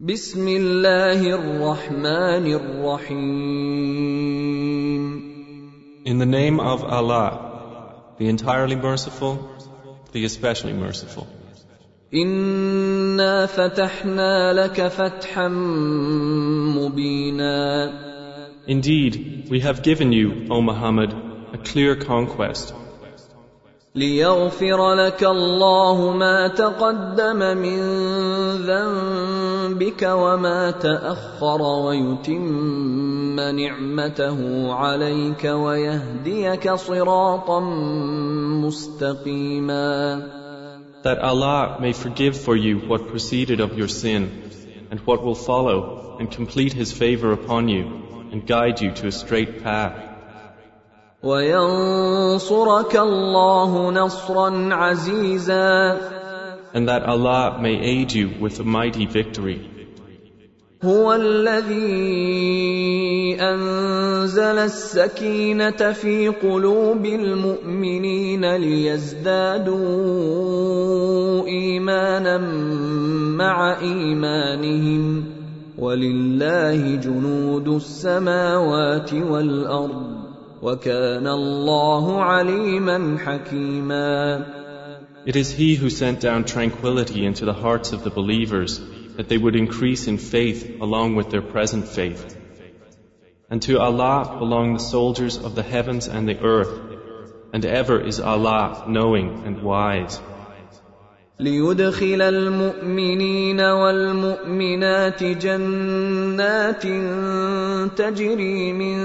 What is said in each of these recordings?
بسم الله الرحمن الرحيم In the name of Allah, the entirely merciful, the especially merciful. انا فتحنا لك فتحا مبينا Indeed, we have given you, O Muhammad, a clear conquest, ليغفر لك الله ما تقدم من ذنبك وما تاخر ويتم نعمته عليك ويهديك صراطا مستقيما that Allah may forgive for you what preceded of your sin and what will follow and complete His favor upon you and guide you to a straight path. وينصرك الله نصرا عزيزا and that Allah may aid you with a mighty victory. هو الذي أنزل السكينة في قلوب المؤمنين ليزدادوا إيمانا مع إيمانهم ولله جنود السماوات والأرض وكان الله عليما حكيما It is He who sent down tranquility into the hearts of the believers that they would increase in faith along with their present faith. And to Allah belong the soldiers of the heavens and the earth, and ever is Allah knowing and wise. ليدخل المؤمنين والمؤمنات جنات تجري من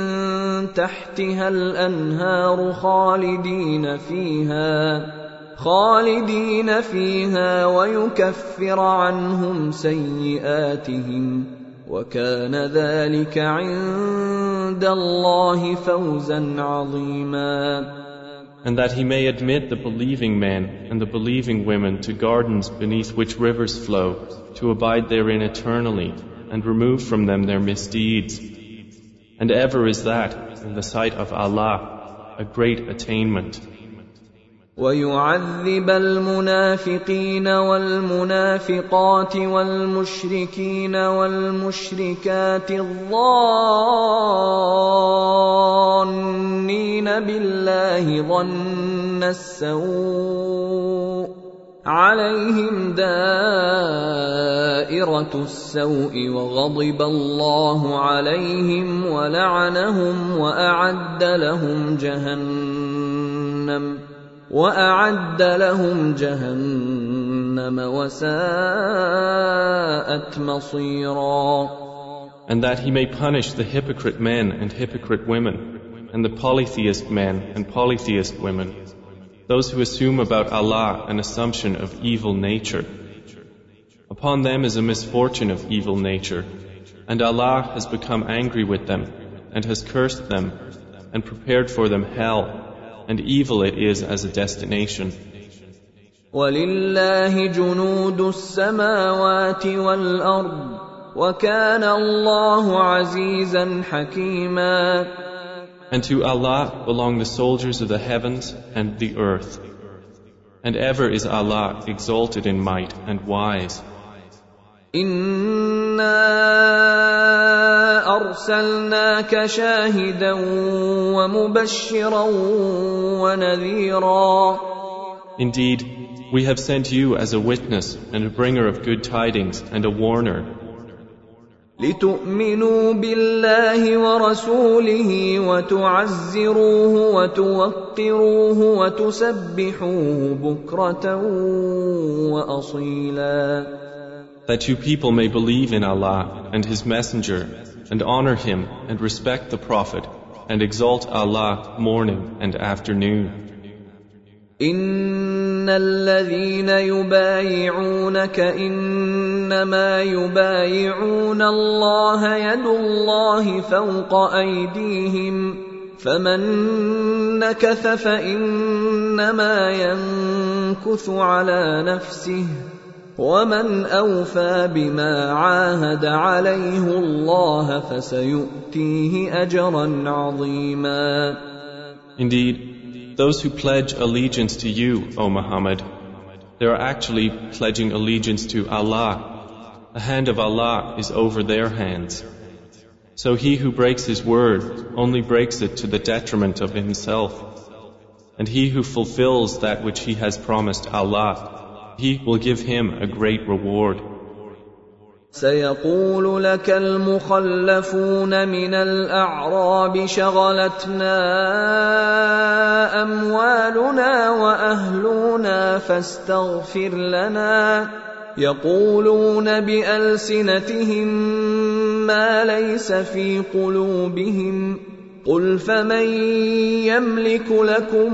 تحتها الانهار خالدين فيها خالدين فيها ويكفر عنهم سيئاتهم وكان ذلك عند الله فوزا عظيما and that he may admit the believing men and the believing women to gardens beneath which rivers flow, to abide therein eternally, and remove from them their misdeeds. And ever is that, in the sight of Allah, a great attainment. ويعذب المنافقين والمنافقات والمشركين والمشركات الظانين بالله ظن السوء عليهم دائرة السوء وغضب الله عليهم ولعنهم وأعد لهم جهنم واعد لهم جهنم وساءت مصيرا And that he may punish the hypocrite men and hypocrite women, and the polytheist men and polytheist women, those who assume about Allah an assumption of evil nature. Upon them is a misfortune of evil nature, and Allah has become angry with them, and has cursed them, and prepared for them hell, and evil it is as a destination. ولله جنود السماوات والارض وكان الله عزيزا حكيما And to Allah belong the soldiers of the heavens and the earth. And ever is Allah exalted in might and wise. إنا أرسلناك شاهدا ومبشرا ونذيرا Indeed, we have sent you as a witness and a bringer of good tidings and a warner لتؤمنوا بالله ورسوله وتعزروه وتوقروه وتسبحوه بكرة وأصيلا that you people may believe in Allah and His Messenger and honor Him and respect the Prophet and exalt Allah morning and afternoon. إن الذين يبايعونك إنما يبايعون الله يد الله فوق أيديهم فمن نكث فإنما ينكث على نفسه ومن اوفى بما عاهد عليه الله فسيؤتيه اجرا عظيما Indeed, those who pledge allegiance to you, O Muhammad, they are actually pledging allegiance to Allah. the hand of Allah is over their hands. So he who breaks his word only breaks it to the detriment of himself. And he who fulfills that which he has promised Allah, he will give him a great reward. سيقول لك المخلفون من الأعراب شغلتنا أموالنا وأهلنا فاستغفر لنا يقولون بألسنتهم ما ليس في قلوبهم قل فمن يملك لكم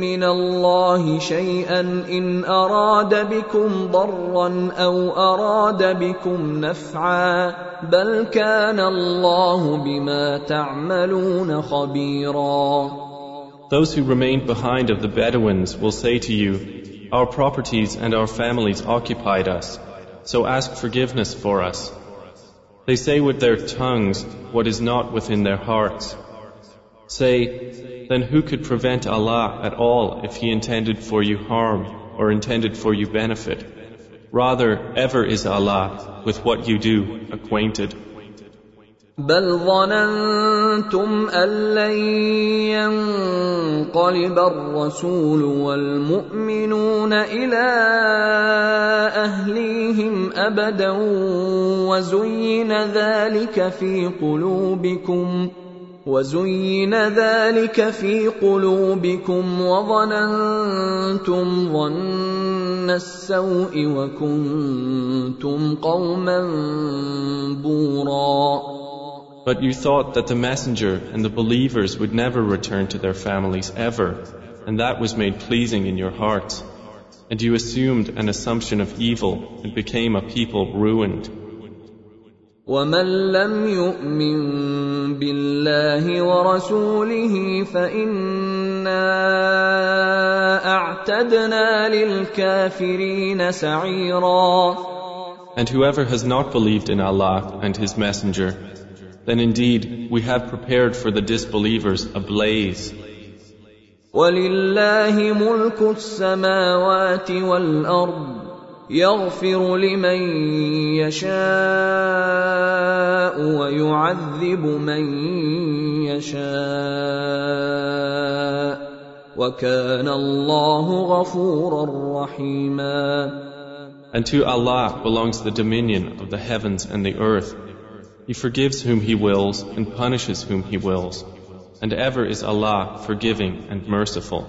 من الله شيئا ان اراد بكم ضرا او اراد بكم نفعا بل كان الله بما تعملون خبيرا Those who remained behind of the Bedouins will say to you, Our properties and our families occupied us, so ask forgiveness for us. They say with their tongues what is not within their hearts. Say, then who could prevent Allah at all if He intended for you harm or intended for you benefit? Rather, ever is Allah with what you do acquainted. بل ظننتم ان لن ينقلب الرسول والمؤمنون الى اهليهم ابدا وزين ذلك في قلوبكم وزين ذلك في قلوبكم وظننتم ظن السوء وكنتم قوما بورا But you thought that the messenger and the believers would never return to their families ever, and that was made pleasing in your hearts. And you assumed an assumption of evil and became a people ruined. ومن لم يؤمن بالله ورسوله فإنا أعتدنا للكافرين سعيرا And whoever has not believed in Allah and His Messenger, then indeed we have prepared for the disbelievers a blaze. ولله ملك السماوات والارض يغفر لمن يشاء ويعذب من يشاء وكان الله غفورا رحيما And to Allah belongs the dominion of the heavens and the earth. He forgives whom He wills and punishes whom He wills. And ever is Allah forgiving and merciful.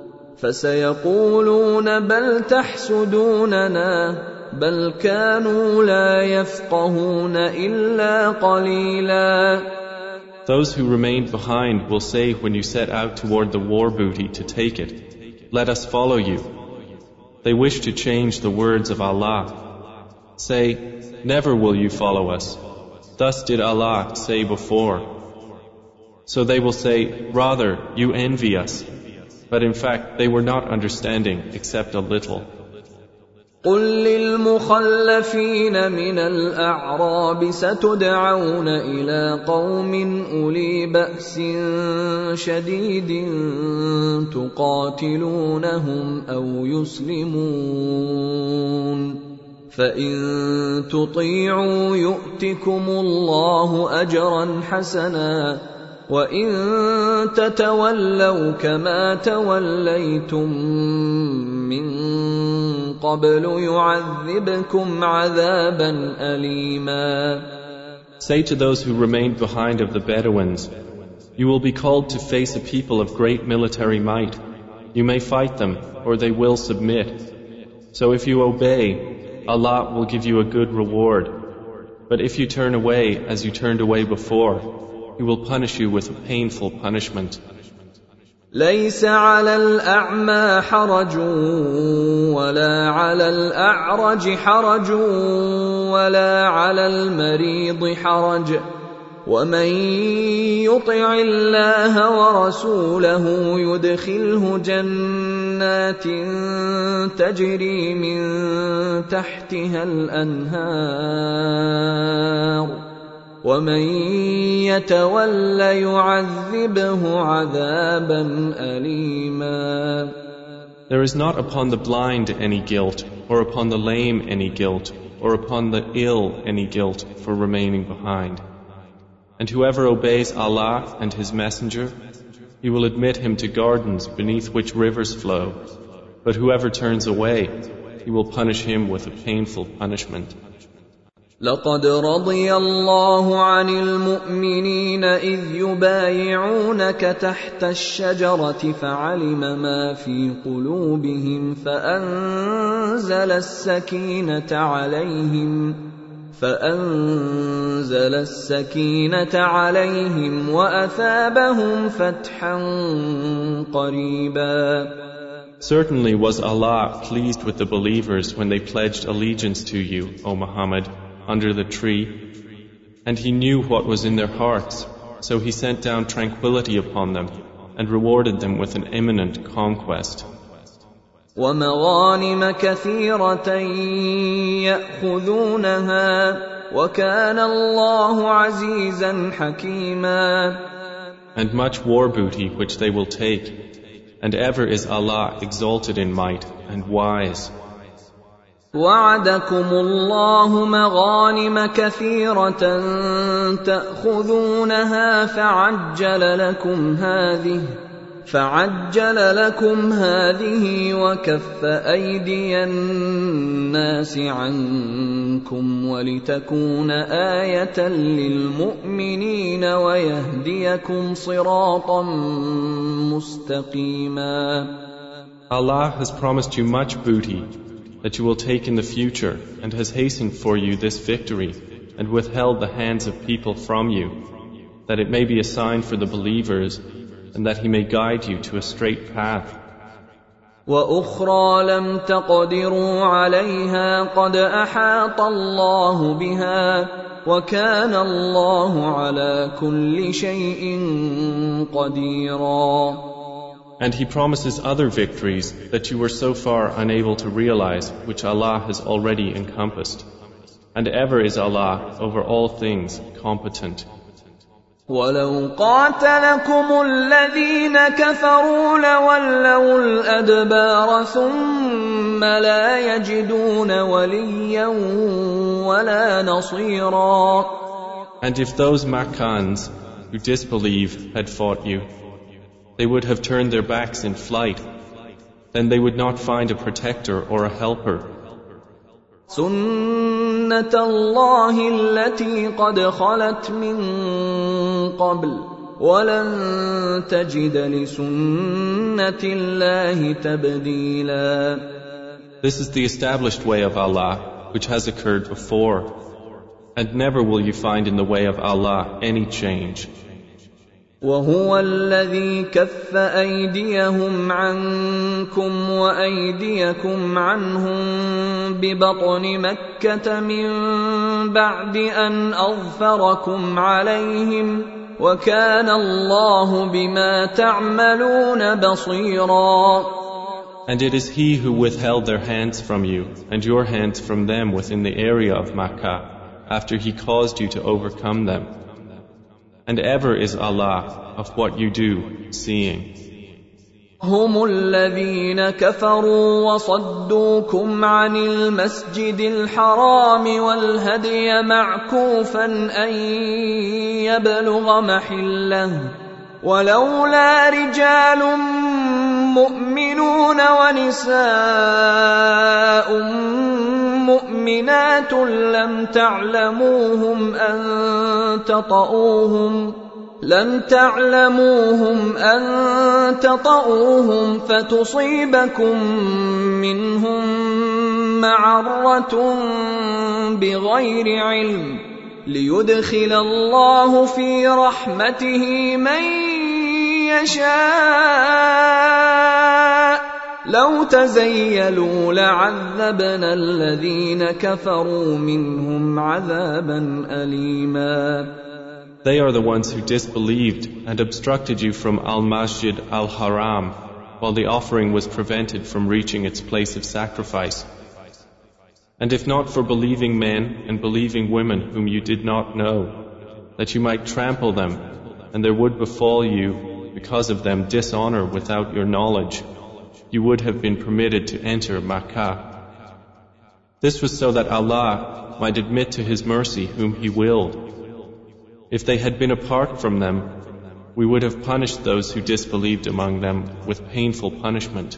فسيقولون بل تحسدوننا بل كانوا لا يفقهون الا قليلا Those who remained behind will say when you set out toward the war booty to take it, Let us follow you. They wish to change the words of Allah. Say, Never will you follow us. Thus did Allah say before. So they will say, Rather, you envy us. But in fact, they were not understanding except a little. قل للمخلفين من الاعراب ستدعون إلى قوم اولي باس شديد تقاتلونهم أو يسلمون فان تطيعوا يؤتكم الله اجرا حسنا وان تتولوا كما توليتم من قبل يعذبكم عذابا اليما Say to those who remained behind of the Bedouins, You will be called to face a people of great military might. You may fight them, or they will submit. So if you obey, Allah will give you a good reward. But if you turn away as you turned away before, He will punish you with painful punishment. ليس على الأعمى حرج ولا على الأعرج حرج ولا على المريض حرج ومن يطع الله ورسوله يدخله جنات تجري من تحتها الأنهار ومن يتول يعذبه عذابا اليما There is not upon the blind any guilt, or upon the lame any guilt, or upon the ill any guilt for remaining behind. And whoever obeys Allah and His Messenger, He will admit him to gardens beneath which rivers flow. But whoever turns away, He will punish him with a painful punishment. لقد رضي الله عن المؤمنين إذ يبايعونك تحت الشجرة فعلم ما في قلوبهم فأنزل السكينة عليهم فأنزل السكينة عليهم وأثابهم فتحا قريبا. Certainly was Allah pleased with the believers when they pledged allegiance to you, O Muhammad, under the tree, and He knew what was in their hearts, so He sent down tranquility upon them and rewarded them with an imminent conquest. ومغانم كثيرة يأخذونها وكان الله عزيزا حكيما And much war booty which they will take, and ever is Allah exalted in might and wise. وعدكم الله مغانم كثيرة تأخذونها فعجل لكم هذه فعجل لكم هذه وكف أيدي الناس عنكم ولتكون آية للمؤمنين ويهديكم صراطا مستقيما. Allah has promised you much booty. that you will take in the future and has hastened for you this victory and withheld the hands of people from you that it may be a sign for the believers and that He may guide you to a straight path. واخرى لم تقدروا عليها قد احاط الله بها وكان الله على كل شيء قديرا And he promises other victories that you were so far unable to realize, which Allah has already encompassed. And ever is Allah over all things competent. ولو قاتلكم الذين كفروا لولوا الادبار ثم لا يجدون وليا ولا نصيرا And if those Makkans who disbelieve had fought you, they would have turned their backs in flight, then they would not find a protector or a helper. سنه الله التي قد خلت من قبل ولن تجد لسنه الله تبديلا This is the established way of Allah, which has occurred before, and never will you find in the way of Allah any change. وهو الذي كف ايديهم عنكم وايديكم عنهم ببطن مكه من بعد ان اظفركم عليهم وكان الله بما تعملون بصيرا And it is He who withheld their hands from you and your hands from them within the area of Makkah after He caused you to overcome them. And ever is Allah of what you do seeing. هم الذين كفروا وصدوكم عن المسجد الحرام والهدي معكوفا أن يبلغ محله ولولا رجال مؤمنون ونساء مؤمنات لم تعلموهم أن تطؤوهم لم تعلموهم أن تطؤوهم فتصيبكم منهم معرة بغير علم ليدخل الله في رحمته من يشاء لو تزيلوا لعذبنا الذين كفروا منهم عذابا أليما They are the ones who disbelieved and obstructed you from Al Masjid Al Haram while the offering was prevented from reaching its place of sacrifice. And if not for believing men and believing women whom you did not know, that you might trample them, and there would befall you because of them dishonor without your knowledge, you would have been permitted to enter Makkah. This was so that Allah might admit to His mercy whom He willed if they had been apart from them, we would have punished those who disbelieved among them with painful punishment.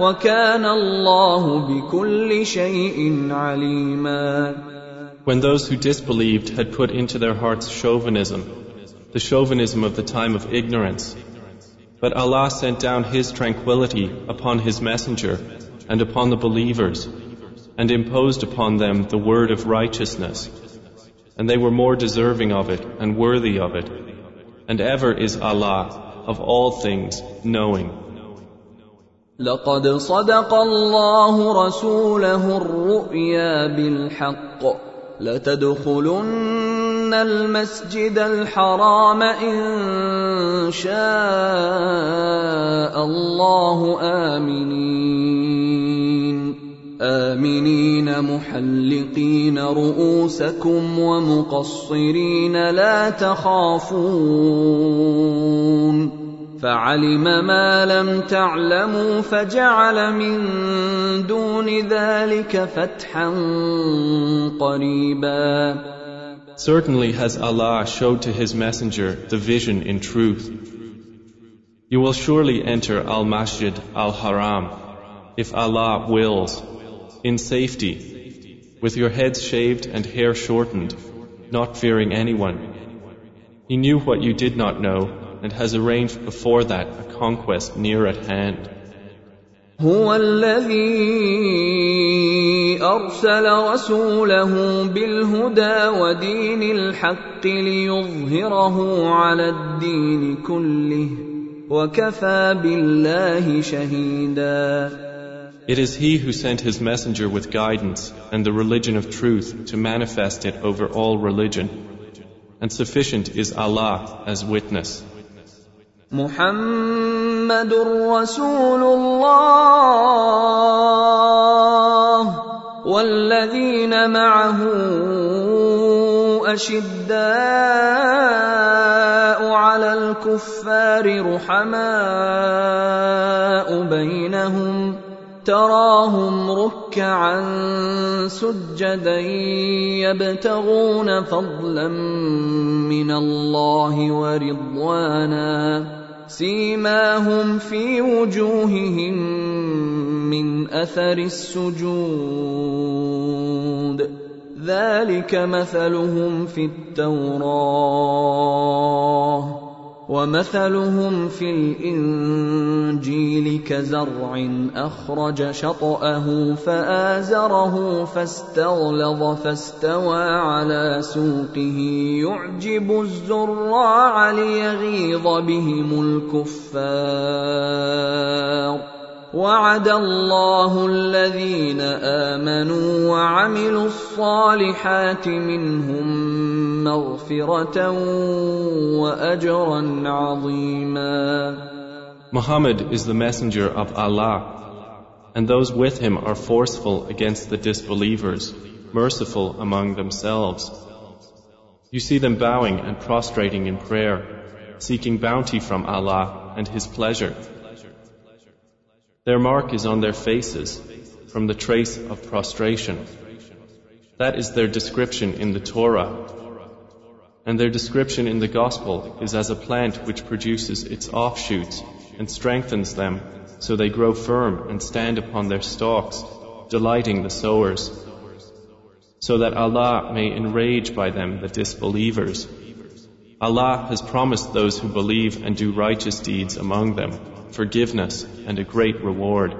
وكان الله بكل شيء عليما When those who disbelieved had put into their hearts chauvinism, the chauvinism of the time of ignorance, but Allah sent down His tranquility upon His Messenger and upon the believers, and imposed upon them the word of righteousness and they were more deserving of it and worthy of it. And ever is Allah of all things knowing. لقد صدق الله رسوله الرؤيا بالحق. لتدخلن المسجد الحرام إن شاء الله آمنين. آمنين محلقين رؤوسكم ومقصرين لا تخافون. فعلم ما لم تعلموا فجعل من دون ذلك فتحا قريبا Certainly has Allah showed to His Messenger the vision in truth. You will surely enter Al-Masjid Al-Haram if Allah wills in safety, with your heads shaved and hair shortened, not fearing anyone. He knew what you did not know and has arranged before that a conquest near at hand. هو الذي أرسل رسوله بالهدى ودين الحق ليظهره على الدين كله وكفى بالله شهيداً It is He who sent His Messenger with guidance and the religion of truth to manifest it over all religion. And sufficient is Allah as witness. محمد رسول الله والذين معه أشداء على الكفار رحماء بينهم تراهم ركعا سجدا يبتغون فضلا من الله ورضوانا سيماهم في وجوههم من أثر السجود. ذلك مثلهم في التوراه. ومثلهم في الإنجيل كزرع أخرج شطأه فآزره فاستغلظ فاستوى على سوقه. يعجب الزراع ليغيظ بهم الكفار. وعد الله الذين امنوا وعملوا الصالحات منهم مغفره واجرا عظيما Muhammad is the messenger of Allah and those with him are forceful against the disbelievers merciful among themselves you see them bowing and prostrating in prayer seeking bounty from Allah and his pleasure their mark is on their faces from the trace of prostration. That is their description in the Torah. And their description in the Gospel is as a plant which produces its offshoots, and strengthens them, so they grow firm and stand upon their stalks, delighting the sowers, so that Allah may enrage by them the disbelievers. Allah has promised those who believe and do righteous deeds among them forgiveness and a great reward.